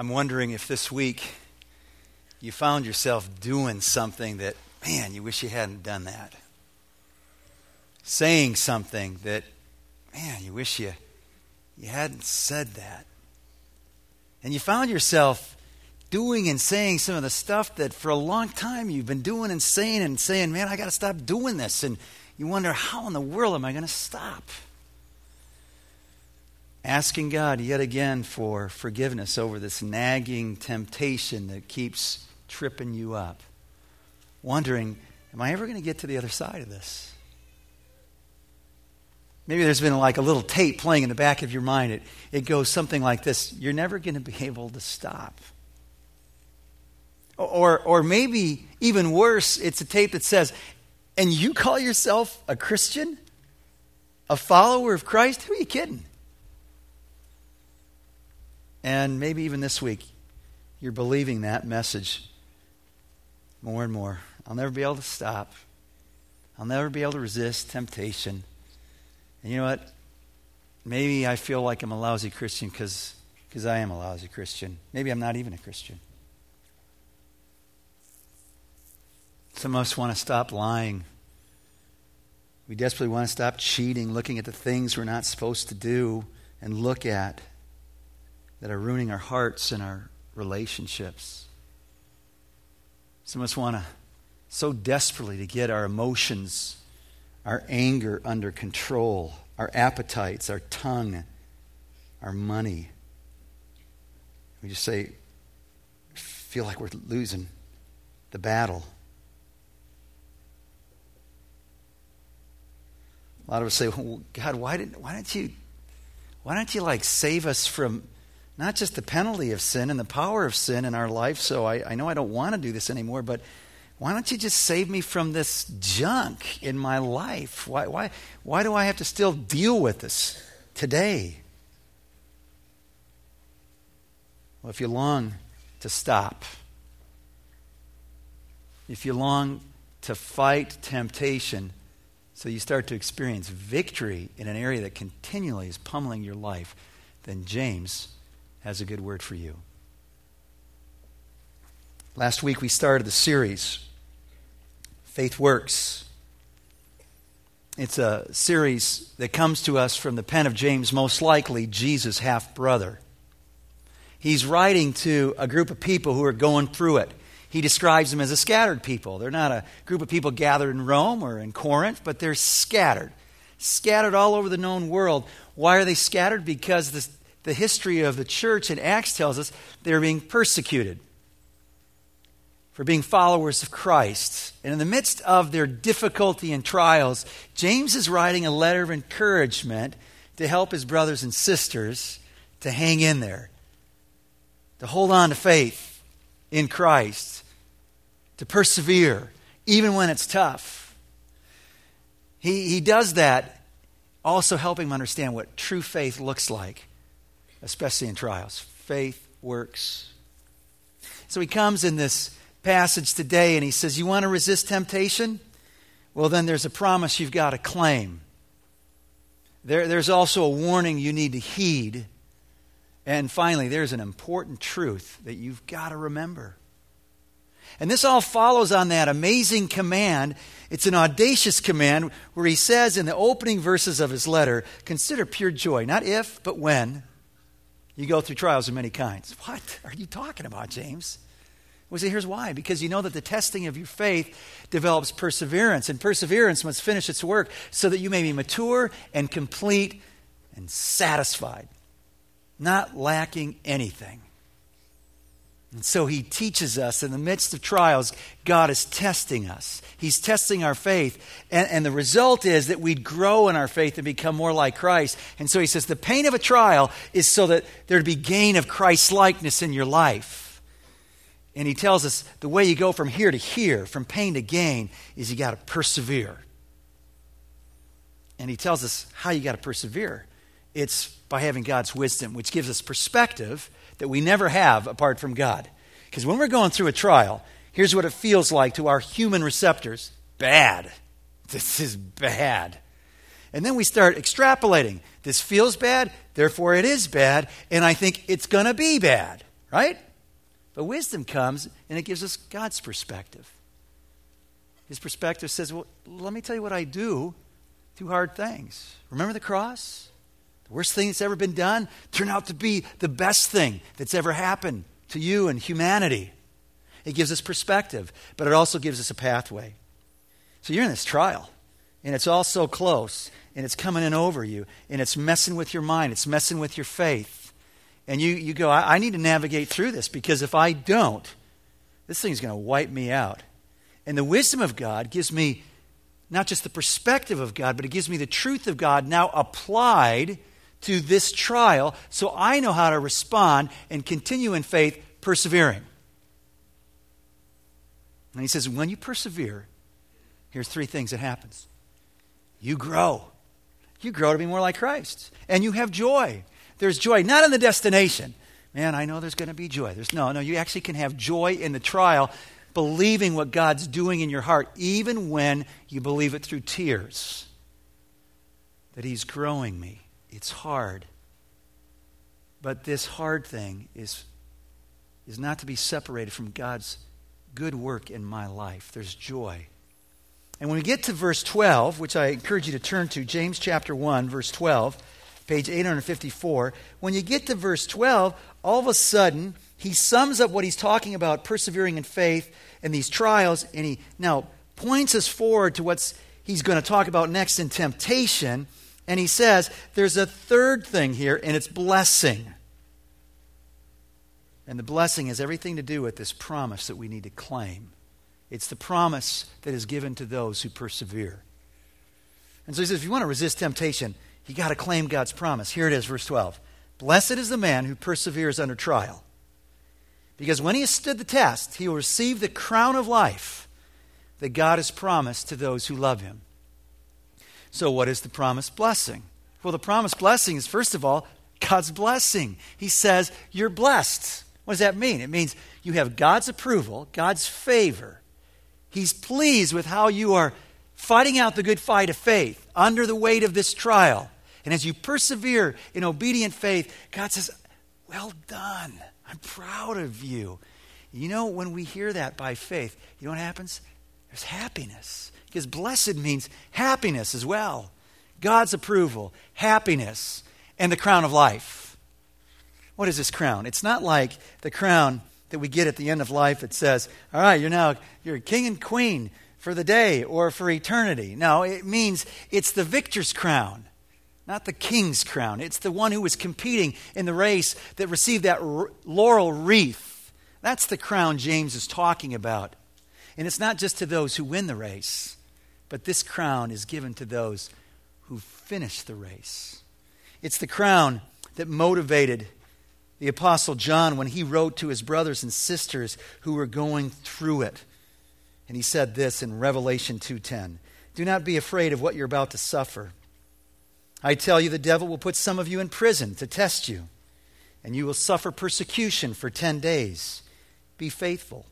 I'm wondering if this week you found yourself doing something that, man, you wish you hadn't done that. Saying something that, man, you wish you, you hadn't said that. And you found yourself doing and saying some of the stuff that for a long time you've been doing and saying and saying, man, I got to stop doing this. And you wonder, how in the world am I going to stop? Asking God yet again for forgiveness over this nagging temptation that keeps tripping you up. Wondering, am I ever going to get to the other side of this? Maybe there's been like a little tape playing in the back of your mind. It, it goes something like this You're never going to be able to stop. Or, or maybe even worse, it's a tape that says, And you call yourself a Christian? A follower of Christ? Who are you kidding? And maybe even this week, you're believing that message more and more. I'll never be able to stop. I'll never be able to resist temptation. And you know what? Maybe I feel like I'm a lousy Christian because I am a lousy Christian. Maybe I'm not even a Christian. Some of us want to stop lying. We desperately want to stop cheating, looking at the things we're not supposed to do and look at that are ruining our hearts and our relationships. Some of us want to so desperately to get our emotions, our anger under control, our appetites, our tongue, our money. We just say, feel like we're losing the battle. A lot of us say, well, God, why didn't, why didn't you, why don't you like save us from not just the penalty of sin and the power of sin in our life, so I, I know I don't want to do this anymore, but why don't you just save me from this junk in my life? Why, why, why do I have to still deal with this today? Well, if you long to stop, if you long to fight temptation, so you start to experience victory in an area that continually is pummeling your life, then James has a good word for you. Last week we started the series, Faith Works. It's a series that comes to us from the pen of James, most likely Jesus' half brother. He's writing to a group of people who are going through it. He describes them as a scattered people. They're not a group of people gathered in Rome or in Corinth, but they're scattered. Scattered all over the known world. Why are they scattered? Because the the history of the church in Acts tells us they're being persecuted for being followers of Christ. And in the midst of their difficulty and trials, James is writing a letter of encouragement to help his brothers and sisters to hang in there, to hold on to faith in Christ, to persevere, even when it's tough. He, he does that also helping them understand what true faith looks like especially in trials. Faith works. So he comes in this passage today and he says, You want to resist temptation? Well, then there's a promise you've got to claim. There, there's also a warning you need to heed. And finally, there's an important truth that you've got to remember. And this all follows on that amazing command. It's an audacious command where he says in the opening verses of his letter, Consider pure joy, not if, but when you go through trials of many kinds. What are you talking about, James? Well, see, here's why. Because you know that the testing of your faith develops perseverance, and perseverance must finish its work so that you may be mature and complete and satisfied, not lacking anything. And so he teaches us in the midst of trials, God is testing us. He's testing our faith. And, and, the result is that we'd grow in our faith and become more like Christ. And so he says the pain of a trial is so that there'd be gain of Christ likeness in your life. And he tells us the way you go from here to here, from pain to gain, is you got to persevere. And he tells us how you got to persevere. It's by having God's wisdom, which gives us perspective that we never have apart from God. Because when we're going through a trial, here's what it feels like to our human receptors bad. This is bad. And then we start extrapolating. This feels bad, therefore it is bad, and I think it's going to be bad, right? But wisdom comes and it gives us God's perspective. His perspective says, Well, let me tell you what I do through hard things. Remember the cross? The worst thing that's ever been done turned out to be the best thing that's ever happened to you and humanity. It gives us perspective, but it also gives us a pathway. So you're in this trial, and it's all so close, and it's coming in over you, and it's messing with your mind, it's messing with your faith. And you, you go, I, I need to navigate through this because if I don't, this thing's going to wipe me out. And the wisdom of God gives me not just the perspective of God, but it gives me the truth of God now applied to this trial so I know how to respond and continue in faith, persevering. And he says, when you persevere, here's three things that happens. You grow. You grow to be more like Christ. And you have joy. There's joy, not in the destination. Man, I know there's going to be joy. There's no, no, you actually can have joy in the trial believing what God's doing in your heart, even when you believe it through tears. That He's growing me. It's hard. But this hard thing is, is not to be separated from God's good work in my life. There's joy. And when we get to verse 12, which I encourage you to turn to, James chapter 1, verse 12, page 854, when you get to verse 12, all of a sudden, he sums up what he's talking about, persevering in faith and these trials, and he now points us forward to what he's going to talk about next in temptation. And he says there's a third thing here, and it's blessing. And the blessing has everything to do with this promise that we need to claim. It's the promise that is given to those who persevere. And so he says, if you want to resist temptation, you got to claim God's promise. Here it is, verse 12. Blessed is the man who perseveres under trial. Because when he has stood the test, he will receive the crown of life that God has promised to those who love him. So, what is the promised blessing? Well, the promised blessing is, first of all, God's blessing. He says, You're blessed. What does that mean? It means you have God's approval, God's favor. He's pleased with how you are fighting out the good fight of faith under the weight of this trial. And as you persevere in obedient faith, God says, Well done. I'm proud of you. You know, when we hear that by faith, you know what happens? There's happiness. Because blessed means happiness as well. God's approval, happiness, and the crown of life. What is this crown? It's not like the crown that we get at the end of life that says, all right, you're now you're king and queen for the day or for eternity. No, it means it's the victor's crown not the king's crown. It's the one who was competing in the race that received that laurel wreath. That's the crown James is talking about. And it's not just to those who win the race, but this crown is given to those who finish the race. It's the crown that motivated the apostle John when he wrote to his brothers and sisters who were going through it. And he said this in Revelation 2:10, "Do not be afraid of what you're about to suffer." I tell you, the devil will put some of you in prison to test you, and you will suffer persecution for 10 days. Be faithful,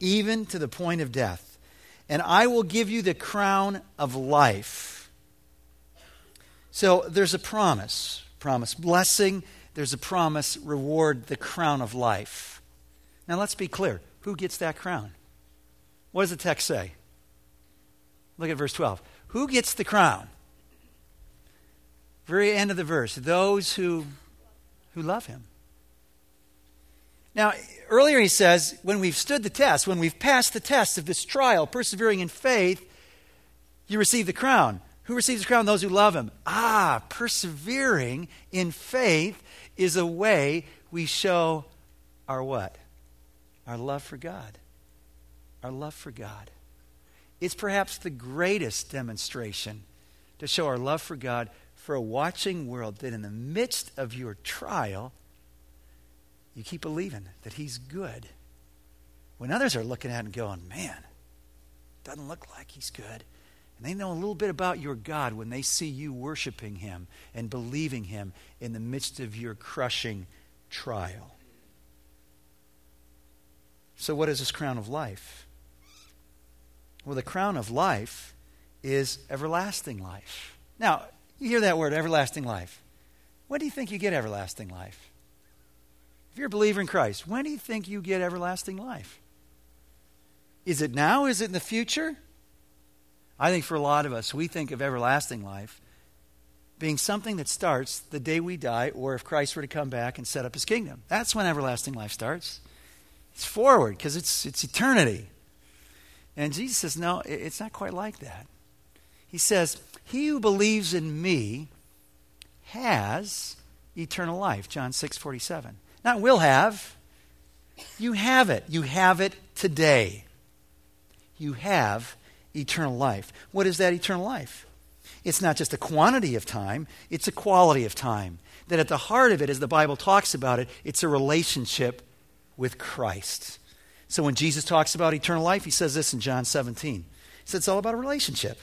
even to the point of death, and I will give you the crown of life. So there's a promise promise blessing, there's a promise reward, the crown of life. Now let's be clear who gets that crown? What does the text say? Look at verse 12. Who gets the crown? Very end of the verse. Those who, who love him. Now, earlier he says, when we've stood the test, when we've passed the test of this trial, persevering in faith, you receive the crown. Who receives the crown? Those who love him. Ah, persevering in faith is a way we show our what? Our love for God. Our love for God. It's perhaps the greatest demonstration to show our love for God for a watching world that in the midst of your trial, you keep believing that He's good. When others are looking at it and going, man, doesn't look like He's good. And they know a little bit about your God when they see you worshiping Him and believing Him in the midst of your crushing trial. So, what is this crown of life? Well, the crown of life is everlasting life. Now, you hear that word, everlasting life. What do you think you get everlasting life? If you're a believer in Christ, when do you think you get everlasting life? Is it now? Is it in the future? I think for a lot of us, we think of everlasting life being something that starts the day we die, or if Christ were to come back and set up his kingdom. That's when everlasting life starts. It's forward because it's, it's eternity. And Jesus says, no, it's not quite like that. He says, He who believes in me has eternal life. John 6 47. Not will have. You have it. You have it today. You have eternal life. What is that eternal life? It's not just a quantity of time, it's a quality of time. That at the heart of it, as the Bible talks about it, it's a relationship with Christ. So when Jesus talks about eternal life, he says this in John 17. He says it's all about a relationship.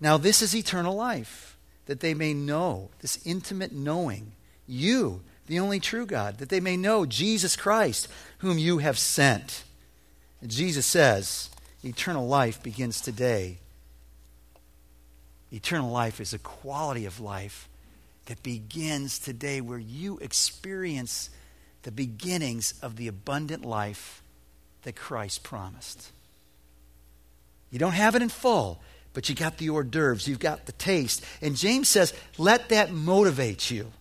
Now, this is eternal life, that they may know, this intimate knowing, you, the only true God, that they may know Jesus Christ, whom you have sent. And Jesus says, eternal life begins today. Eternal life is a quality of life that begins today where you experience the beginnings of the abundant life that Christ promised. You don't have it in full, but you got the hors d'oeuvres, you've got the taste. And James says, let that motivate you.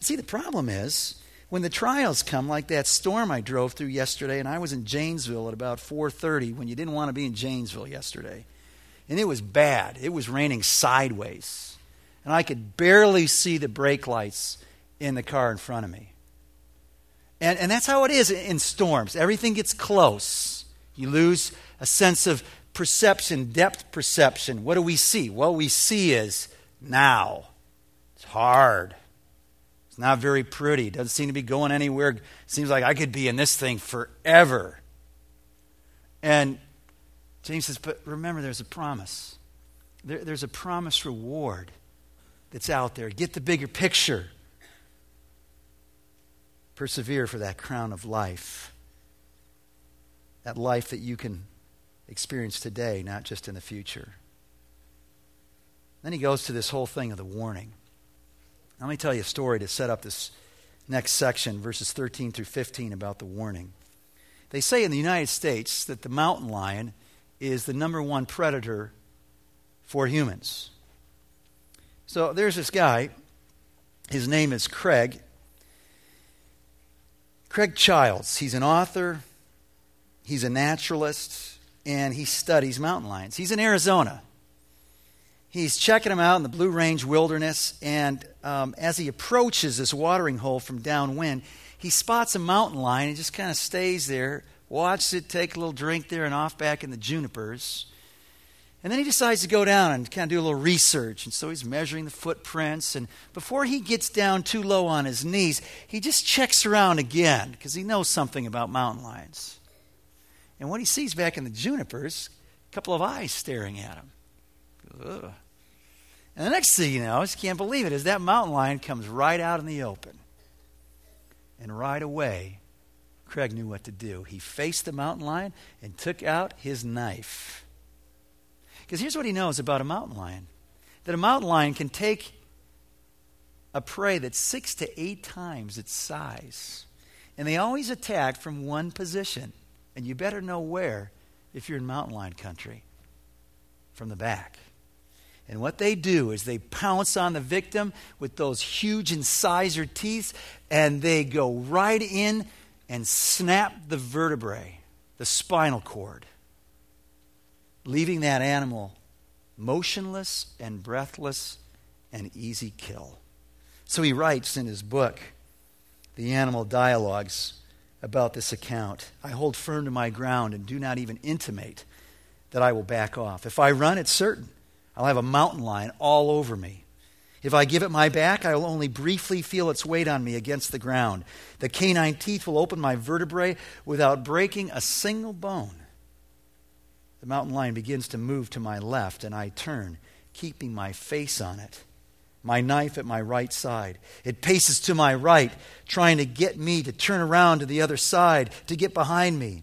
See, the problem is when the trials come, like that storm I drove through yesterday, and I was in Janesville at about 4:30 when you didn't want to be in Janesville yesterday, and it was bad. It was raining sideways, and I could barely see the brake lights in the car in front of me. And, and that's how it is in storms. Everything gets close. You lose a sense of perception, depth perception. What do we see? What we see is now. It's hard. It's not very pretty. Doesn't seem to be going anywhere. Seems like I could be in this thing forever. And James says, but remember, there's a promise. There, there's a promise reward that's out there. Get the bigger picture. Persevere for that crown of life. That life that you can experience today, not just in the future. Then he goes to this whole thing of the warning. Let me tell you a story to set up this next section, verses 13 through 15, about the warning. They say in the United States that the mountain lion is the number one predator for humans. So there's this guy. His name is Craig. Craig Childs. He's an author, he's a naturalist, and he studies mountain lions. He's in Arizona he's checking them out in the Blue Range wilderness, and um, as he approaches this watering hole from downwind, he spots a mountain lion and just kind of stays there, watches it take a little drink there, and off back in the junipers. And then he decides to go down and kind of do a little research. And so he's measuring the footprints. And before he gets down too low on his knees, he just checks around again because he knows something about mountain lions. And what he sees back in the junipers, a couple of eyes staring at him. Ugh. And the next thing you know, I just can't believe it, is that mountain lion comes right out in the open. And right away, Craig knew what to do. He faced the mountain lion and took out his knife. Because here's what he knows about a mountain lion that a mountain lion can take a prey that's six to eight times its size. And they always attack from one position. And you better know where if you're in mountain lion country from the back. And what they do is they pounce on the victim with those huge incisor teeth and they go right in and snap the vertebrae, the spinal cord, leaving that animal motionless and breathless and easy kill. So he writes in his book, The Animal Dialogues, about this account. I hold firm to my ground and do not even intimate that I will back off. If I run, it's certain I'll have a mountain lion all over me. If I give it my back, I will only briefly feel its weight on me against the ground. The canine teeth will open my vertebrae without breaking a single bone. The mountain lion begins to move to my left, and I turn, keeping my face on it, my knife at my right side. It paces to my right, trying to get me to turn around to the other side, to get behind me.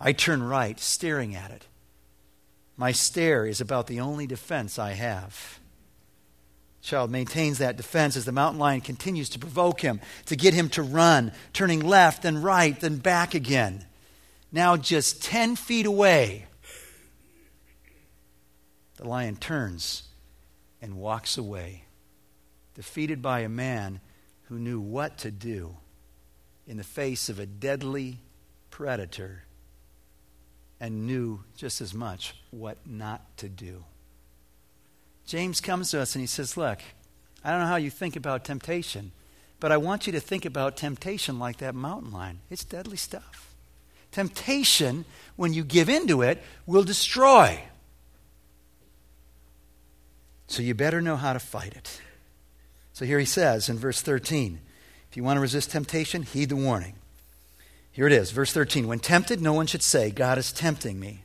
I turn right, staring at it. My stare is about the only defense I have. Childs maintains that defense as the mountain lion continues to provoke him, to get him to run, turning left and right, then back again. Now, just 10 feet away, the lion turns and walks away, defeated by a man who knew what to do in the face of a deadly predator and knew just as much what not to do. James comes to us and he says, Look, I don't know how you think about temptation, but I want you to think about temptation like that mountain lion. It's deadly stuff. Temptation, when you give into it, will destroy. So you better know how to fight it. So here he says in verse 13 if you want to resist temptation, heed the warning. Here it is, verse 13. When tempted, no one should say, God is tempting me.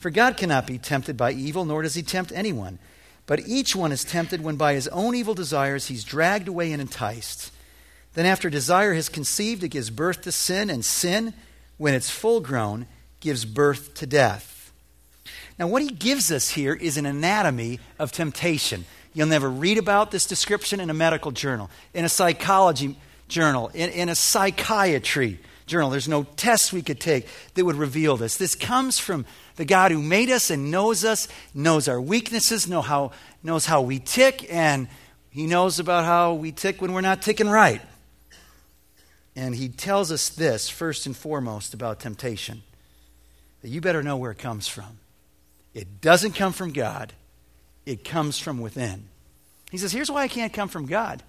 For God cannot be tempted by evil, nor does he tempt anyone. But each one is tempted when by his own evil desires he's dragged away and enticed. Then, after desire has conceived, it gives birth to sin, and sin, when it's full grown, gives birth to death. Now, what he gives us here is an anatomy of temptation. You'll never read about this description in a medical journal, in a psychology journal, in, in a psychiatry journal. There's no tests we could take that would reveal this. This comes from the God who made us and knows us, knows our weaknesses, know how, knows how we tick, and He knows about how we tick when we're not ticking right. And He tells us this, first and foremost, about temptation that you better know where it comes from. It doesn't come from God, it comes from within. He says, Here's why I can't come from God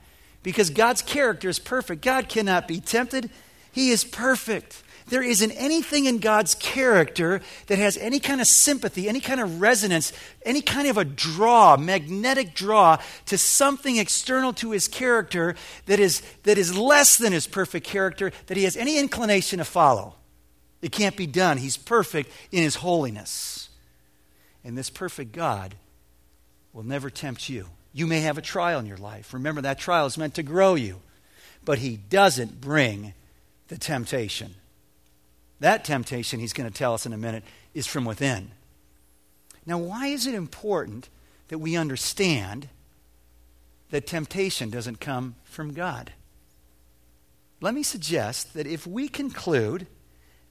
because God's character is perfect. God cannot be tempted he is perfect. There isn't anything in God's character that has any kind of sympathy, any kind of resonance, any kind of a draw, magnetic draw to something external to his character that is, that is less than his perfect character that he has any inclination to follow. It can't be done. He's perfect in his holiness. And this perfect God will never tempt you. You may have a trial in your life. Remember, that trial is meant to grow you. But he doesn't bring the temptation. That temptation, he's going to tell us in a minute, is from within. Now, why is it important that we understand that temptation doesn't come from God? Let me suggest that if we conclude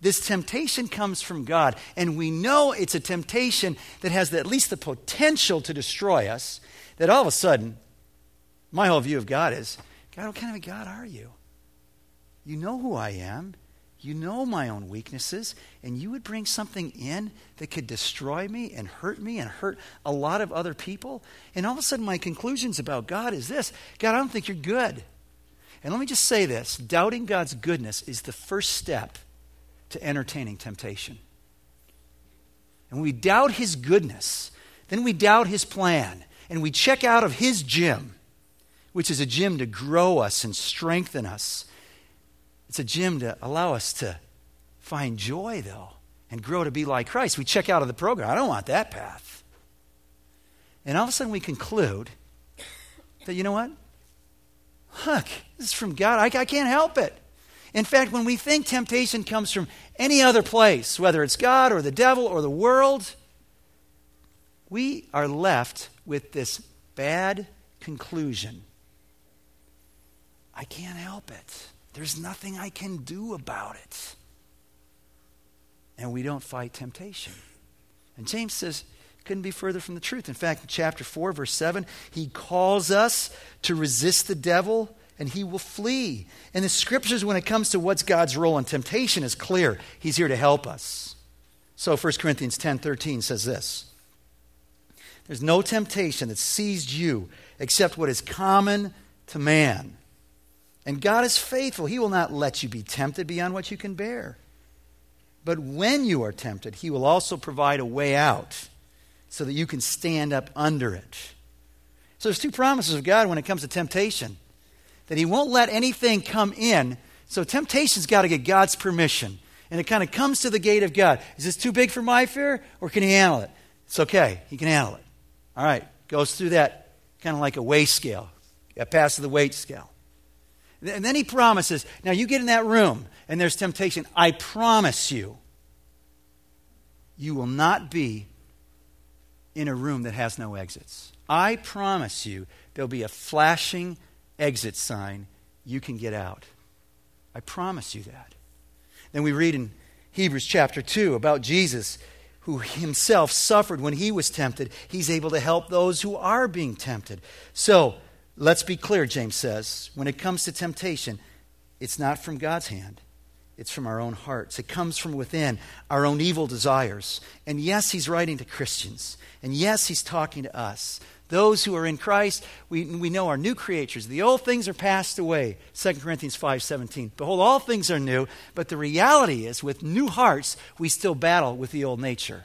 this temptation comes from God, and we know it's a temptation that has at least the potential to destroy us, that all of a sudden, my whole view of God is God, what kind of a God are you? You know who I am. You know my own weaknesses, and you would bring something in that could destroy me and hurt me and hurt a lot of other people. And all of a sudden, my conclusions about God is this God, I don't think you're good. And let me just say this doubting God's goodness is the first step to entertaining temptation. And when we doubt his goodness, then we doubt his plan, and we check out of his gym, which is a gym to grow us and strengthen us it's a gym to allow us to find joy, though, and grow to be like Christ. We check out of the program. I don't want that path. And all of a sudden we conclude that, you know what? Look, this is from God. I, I can't help it. In fact, when we think temptation comes from any other place, whether it's God or the devil or the world, we are left with this bad conclusion I can't help it. There's nothing I can do about it. And we don't fight temptation. And James says, couldn't be further from the truth. In fact, in chapter 4, verse 7, he calls us to resist the devil and he will flee. And the scriptures, when it comes to what's God's role in temptation, is clear. He's here to help us. So 1 Corinthians 10 13 says this There's no temptation that seized you except what is common to man. And God is faithful. He will not let you be tempted beyond what you can bear. But when you are tempted, He will also provide a way out so that you can stand up under it. So there's two promises of God when it comes to temptation that He won't let anything come in. So temptation's got to get God's permission. And it kind of comes to the gate of God. Is this too big for my fear, or can He handle it? It's okay. He can handle it. All right. Goes through that kind of like a weigh scale. Got past the weight scale. And then he promises, now you get in that room and there's temptation. I promise you, you will not be in a room that has no exits. I promise you there'll be a flashing exit sign. You can get out. I promise you that. Then we read in Hebrews chapter 2 about Jesus who himself suffered when he was tempted. He's able to help those who are being tempted. So, let's be clear, James says. When it comes to temptation, it's not from God's hand. It's from our own hearts. It comes from within, our own evil desires. And yes, he's writing to Christians. And yes, he's talking to us. Those who are in Christ, we, we know are new creatures. The old things are passed away. 2 Corinthians 5.17. Behold, all things are new, but the reality is, with new hearts, we still battle with the old nature.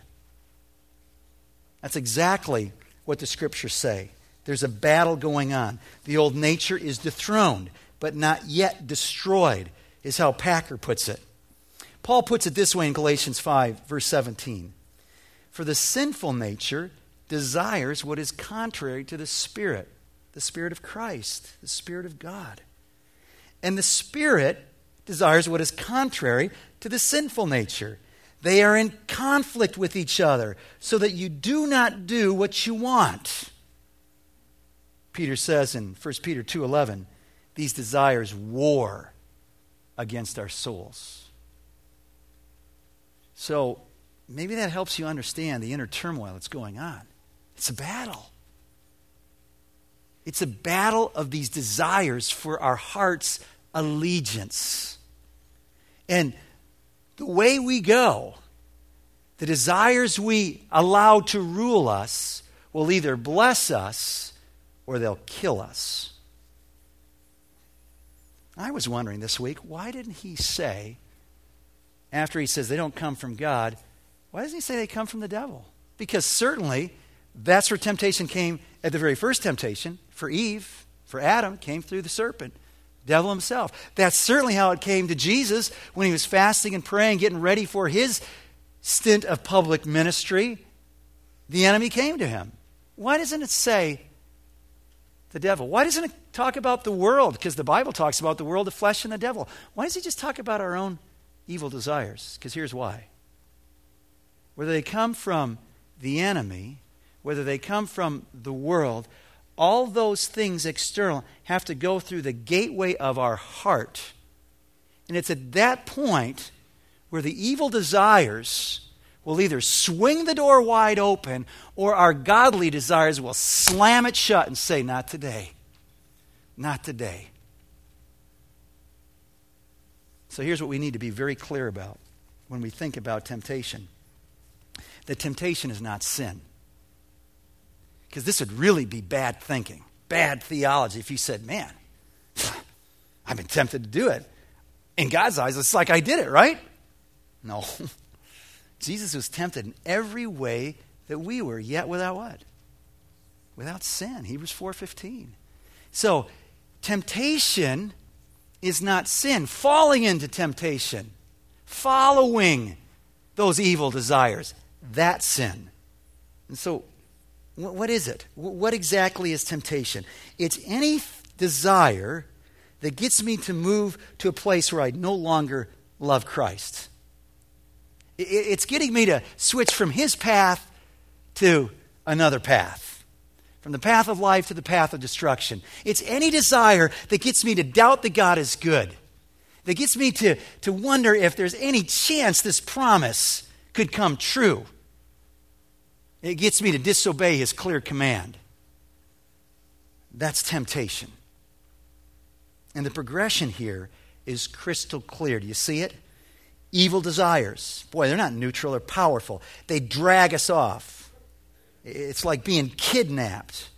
That's exactly what the scriptures say. There's a battle going on. The old nature is dethroned, but not yet destroyed is how Packer puts it. Paul puts it this way in Galatians 5, verse 17 For the sinful nature desires what is contrary to the Spirit, the Spirit of Christ, the Spirit of God. And the Spirit desires what is contrary to the sinful nature. They are in conflict with each other so that you do not do what you want. Peter says in 1 Peter 2:11, these desires war against our souls. So maybe that helps you understand the inner turmoil that's going on. It's a battle. It's a battle of these desires for our heart's allegiance. And the way we go, the desires we allow to rule us, will either bless us or they'll kill us. I was wondering this week, why didn't he say, after he says they don't come from God, why doesn't he say they come from the devil? Because certainly that's where temptation came at the very first temptation for Eve, for Adam, came through the serpent, devil himself. That's certainly how it came to Jesus when he was fasting and praying, getting ready for his stint of public ministry. The enemy came to him. Why doesn't it say the devil? Why doesn't it talk about the world? Because the Bible talks about the world, the flesh, and the devil. Why does he just talk about our own evil desires? Because here's why. Whether they come from the enemy, whether they come from the world, all those things external have to go through the gateway of our heart. And it's at that point where the evil desires will either swing the door wide open or our godly desires will slam it shut and say, Not today. Not today. So here's what we need to be very clear about when we think about temptation that temptation is not sin. Because this would really be bad thinking, bad theology if you said, Man, I've been tempted to do it. In God's eyes, it's like I did it, right? No. Jesus was tempted in every way that we were, yet without what? Without sin. Hebrews 4:15. So, temptation is not sin. Falling into temptation, following those evil desires, that's sin. And so, what is it? What exactly is temptation? It's any desire that gets me to move to a place where I no longer love Christ. It's getting me to switch from his path to another path. From the path of life to the path of destruction. It's any desire that gets me to doubt that God is good, that gets me to, to wonder if there's any chance this promise could come true. It gets me to disobey his clear command. That's temptation. And the progression here is crystal clear. Do you see it? Evil desires. Boy, they're not neutral, they're powerful. They drag us off. It's like being kidnapped.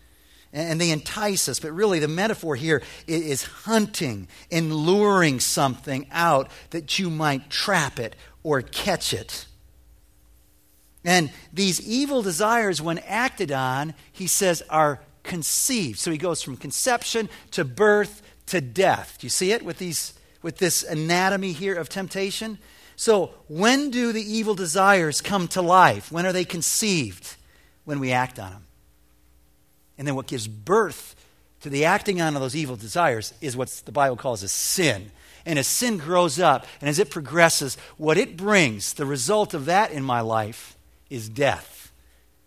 And they entice us. But really, the metaphor here is hunting and luring something out that you might trap it or catch it. And these evil desires, when acted on, he says, are conceived. So he goes from conception to birth to death. Do you see it with, these, with this anatomy here of temptation? So, when do the evil desires come to life? When are they conceived? When we act on them. And then what gives birth to the acting on of those evil desires is what the Bible calls a sin. And as sin grows up and as it progresses, what it brings, the result of that in my life, is death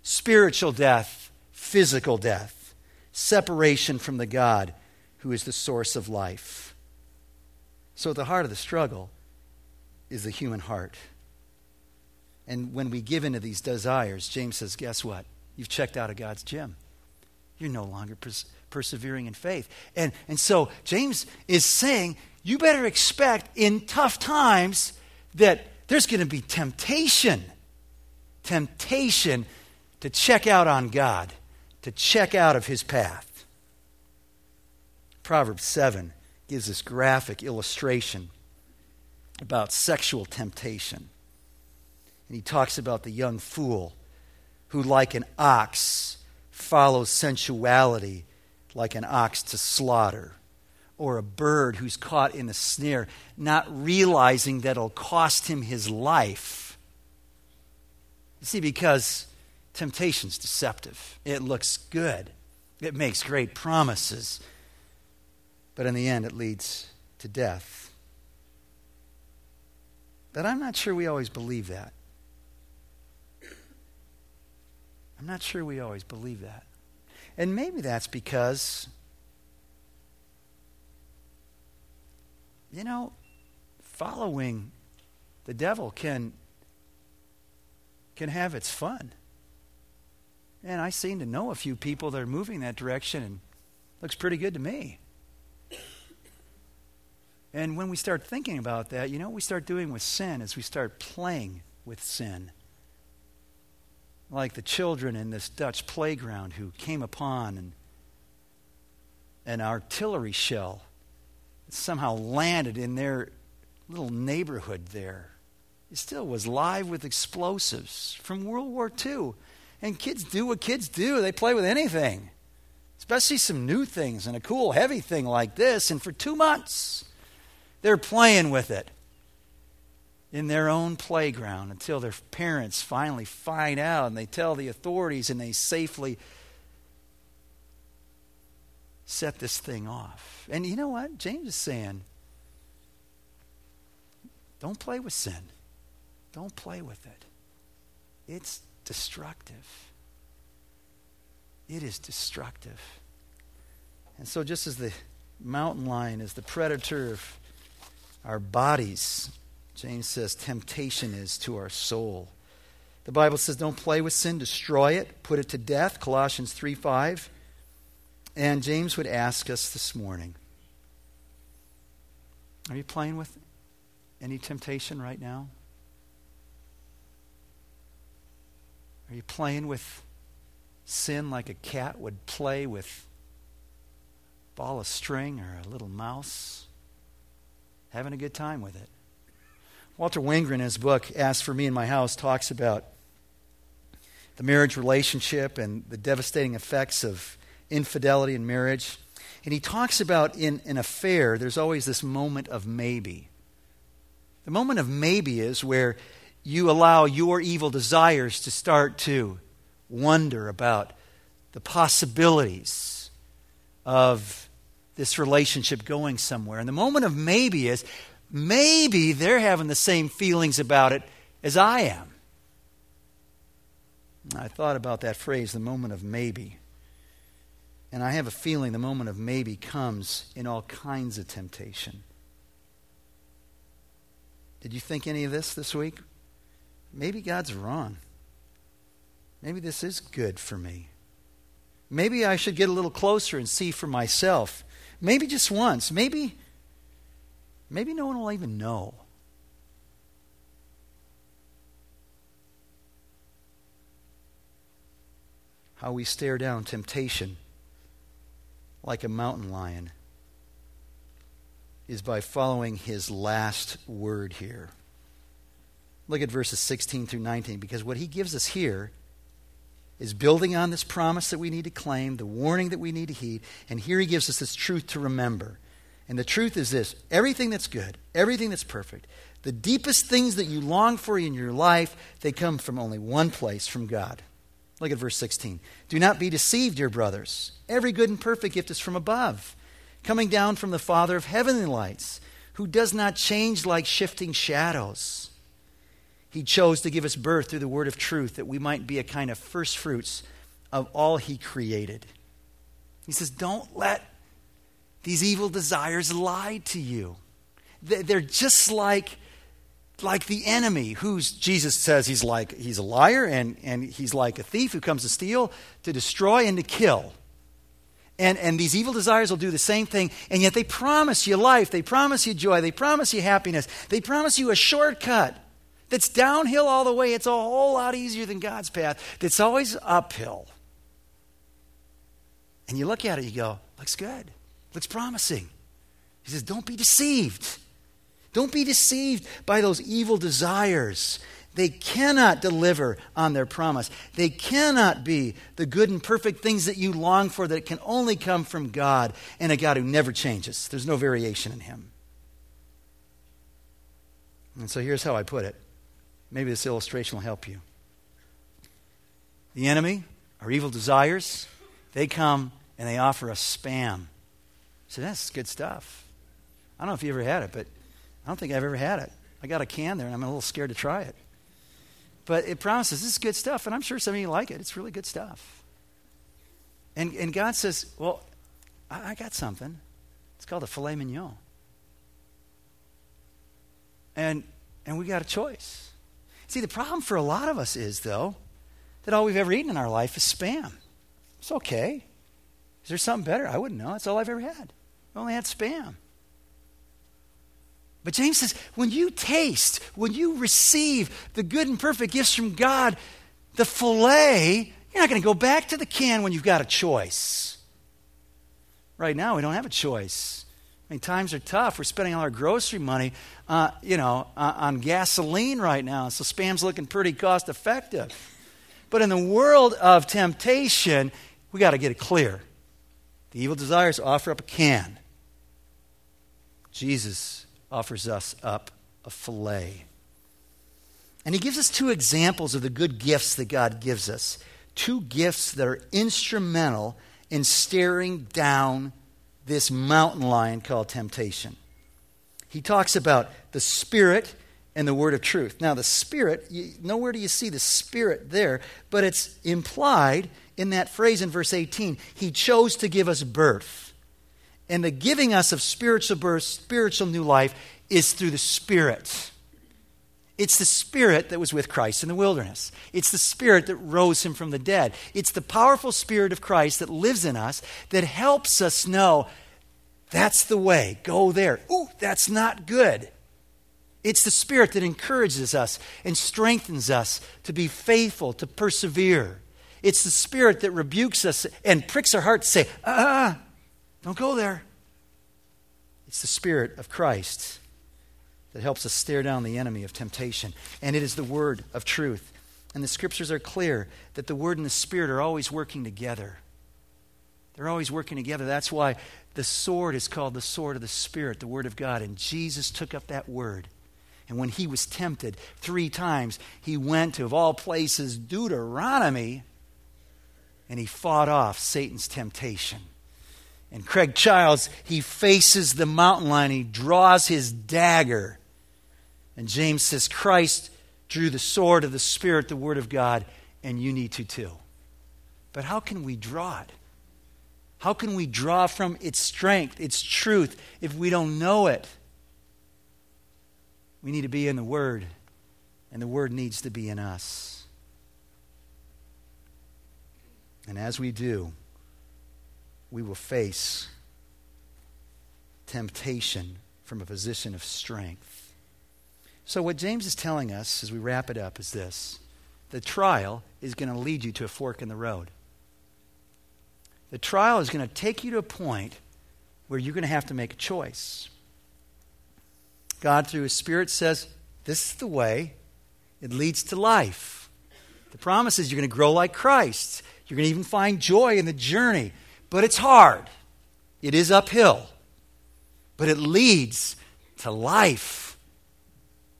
spiritual death, physical death. separation from the God who is the source of life. So, at the heart of the struggle is the human heart. And when we give into these desires, James says, guess what? You've checked out of God's gym. You're no longer pers- persevering in faith. And, and so James is saying, you better expect in tough times that there's going to be temptation. Temptation to check out on God, to check out of his path. Proverbs 7 gives this graphic illustration about sexual temptation. And he talks about the young fool who, like an ox, follows sensuality like an ox to slaughter, or a bird who's caught in a snare, not realizing that it'll cost him his life. You see, because temptation's deceptive, it looks good, it makes great promises, but in the end, it leads to death. But I'm not sure we always believe that. I'm not sure we always believe that. And maybe that's because, you know, following the devil can, can have its fun. And I seem to know a few people that are moving that direction and looks pretty good to me. And when we start thinking about that, you know what we start doing with sin is we start playing with sin like the children in this Dutch playground who came upon an, an artillery shell that somehow landed in their little neighborhood there. It still was live with explosives from World War II. And kids do what kids do, they play with anything, especially some new things and a cool, heavy thing like this. And for two months, they're playing with it in their own playground until their parents finally find out and they tell the authorities and they safely set this thing off. And you know what? James is saying don't play with sin, don't play with it. It's destructive. It is destructive. And so, just as the mountain lion is the predator of our bodies, James says temptation is to our soul. The Bible says don't play with sin, destroy it, put it to death, Colossians 3 5. And James would ask us this morning Are you playing with any temptation right now? Are you playing with sin like a cat would play with a ball of string or a little mouse? Having a good time with it. Walter Wangerin, in his book, As for Me in My House, talks about the marriage relationship and the devastating effects of infidelity in marriage. And he talks about in an affair, there's always this moment of maybe. The moment of maybe is where you allow your evil desires to start to wonder about the possibilities of this relationship going somewhere. And the moment of maybe is maybe they're having the same feelings about it as I am. I thought about that phrase, the moment of maybe. And I have a feeling the moment of maybe comes in all kinds of temptation. Did you think any of this this week? Maybe God's wrong. Maybe this is good for me. Maybe I should get a little closer and see for myself. Maybe just once. Maybe Maybe no one will even know. How we stare down temptation like a mountain lion is by following his last word here. Look at verses 16 through 19, because what he gives us here is building on this promise that we need to claim, the warning that we need to heed, and here he gives us this truth to remember and the truth is this everything that's good, everything that's perfect, the deepest things that you long for in your life, they come from only one place from God. Look at verse 16. Do not be deceived, dear brothers. Every good and perfect gift is from above, coming down from the Father of heavenly lights, who does not change like shifting shadows. He chose to give us birth through the word of truth that we might be a kind of first fruits of all he created. He says, Don't let these evil desires lie to you. They're just like, like the enemy, who's Jesus says he's like he's a liar and, and he's like a thief who comes to steal, to destroy, and to kill. And, and these evil desires will do the same thing, and yet they promise you life, they promise you joy, they promise you happiness, they promise you a shortcut that's downhill all the way. It's a whole lot easier than God's path, that's always uphill. And you look at it, you go, looks good, looks promising. He says, don't be deceived. Don't be deceived by those evil desires. They cannot deliver on their promise. They cannot be the good and perfect things that you long for that can only come from God and a God who never changes. There's no variation in Him. And so here's how I put it. Maybe this illustration will help you. The enemy, our evil desires, they come and they offer us spam. So that's good stuff. I don't know if you ever had it, but I don't think I've ever had it. I got a can there, and I'm a little scared to try it. But it promises this is good stuff, and I'm sure some of you like it. It's really good stuff. And, and God says, Well, I, I got something. It's called a filet mignon. And, and we got a choice. See, the problem for a lot of us is, though, that all we've ever eaten in our life is spam. It's okay. Is there something better? I wouldn't know. That's all I've ever had. I only had spam. But James says, when you taste, when you receive the good and perfect gifts from God, the filet, you're not going to go back to the can when you've got a choice. Right now, we don't have a choice. I mean, times are tough. We're spending all our grocery money, uh, you know, uh, on gasoline right now, so spam's looking pretty cost effective. But in the world of temptation, we got to get it clear. The evil desires offer up a can. Jesus offers us up a filet. And he gives us two examples of the good gifts that God gives us. Two gifts that are instrumental in staring down this mountain lion called temptation. He talks about the Spirit and the word of truth. Now, the Spirit, you, nowhere do you see the Spirit there, but it's implied in that phrase in verse 18. He chose to give us birth and the giving us of spiritual birth, spiritual new life, is through the Spirit. It's the Spirit that was with Christ in the wilderness. It's the Spirit that rose him from the dead. It's the powerful Spirit of Christ that lives in us that helps us know that's the way. Go there. Ooh, that's not good. It's the Spirit that encourages us and strengthens us to be faithful, to persevere. It's the Spirit that rebukes us and pricks our heart to say, ah, don't go there. It's the Spirit of Christ that helps us stare down the enemy of temptation. And it is the Word of truth. And the Scriptures are clear that the Word and the Spirit are always working together. They're always working together. That's why the sword is called the sword of the Spirit, the Word of God. And Jesus took up that Word. And when he was tempted three times, he went to, of all places, Deuteronomy, and he fought off Satan's temptation. And Craig Childs, he faces the mountain lion, he draws his dagger. And James says, Christ drew the sword of the Spirit, the Word of God, and you need to too. But how can we draw it? How can we draw from its strength, its truth, if we don't know it? We need to be in the Word, and the Word needs to be in us. And as we do, we will face temptation from a position of strength. So, what James is telling us as we wrap it up is this the trial is going to lead you to a fork in the road. The trial is going to take you to a point where you're going to have to make a choice. God, through His Spirit, says, This is the way, it leads to life. The promise is you're going to grow like Christ. You're going to even find joy in the journey. But it's hard. It is uphill. But it leads to life.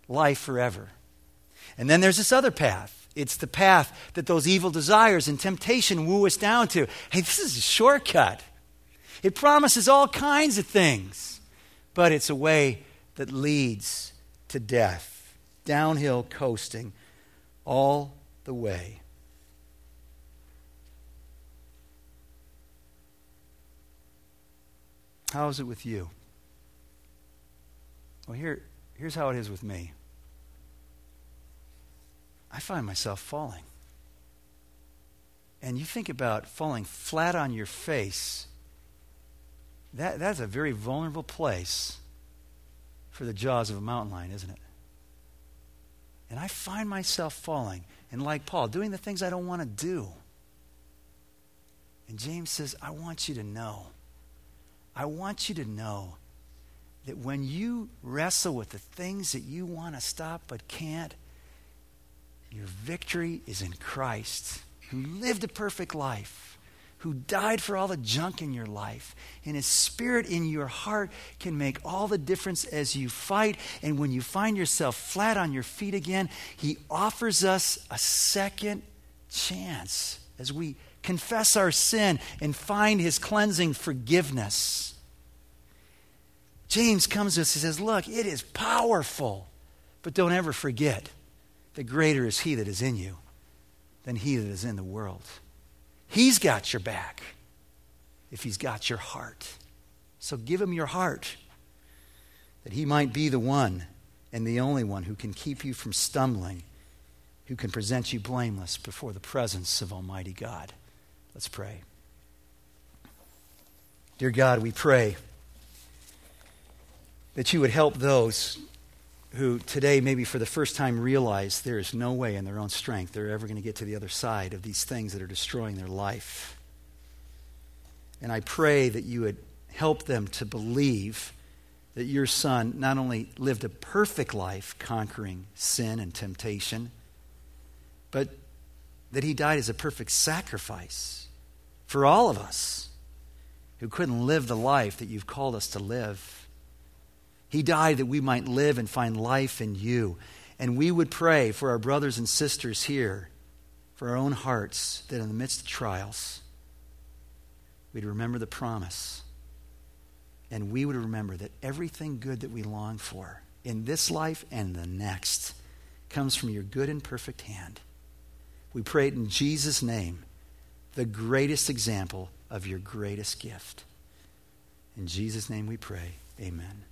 Life forever. And then there's this other path. It's the path that those evil desires and temptation woo us down to. Hey, this is a shortcut. It promises all kinds of things, but it's a way that leads to death. Downhill coasting all the way. How is it with you? Well, here, here's how it is with me. I find myself falling. And you think about falling flat on your face, that, that's a very vulnerable place for the jaws of a mountain lion, isn't it? And I find myself falling, and like Paul, doing the things I don't want to do. And James says, I want you to know. I want you to know that when you wrestle with the things that you want to stop but can't, your victory is in Christ, who lived a perfect life, who died for all the junk in your life. And his spirit in your heart can make all the difference as you fight. And when you find yourself flat on your feet again, he offers us a second chance as we confess our sin and find his cleansing forgiveness. James comes to us and says, Look, it is powerful, but don't ever forget that greater is he that is in you than he that is in the world. He's got your back if he's got your heart. So give him your heart that he might be the one and the only one who can keep you from stumbling, who can present you blameless before the presence of Almighty God. Let's pray. Dear God, we pray that you would help those who today, maybe for the first time, realize there is no way in their own strength they're ever going to get to the other side of these things that are destroying their life. And I pray that you would help them to believe that your son not only lived a perfect life conquering sin and temptation, but that he died as a perfect sacrifice for all of us who couldn't live the life that you've called us to live. He died that we might live and find life in you. And we would pray for our brothers and sisters here, for our own hearts, that in the midst of trials, we'd remember the promise. And we would remember that everything good that we long for in this life and the next comes from your good and perfect hand. We pray it in Jesus' name, the greatest example of your greatest gift. In Jesus' name we pray. Amen.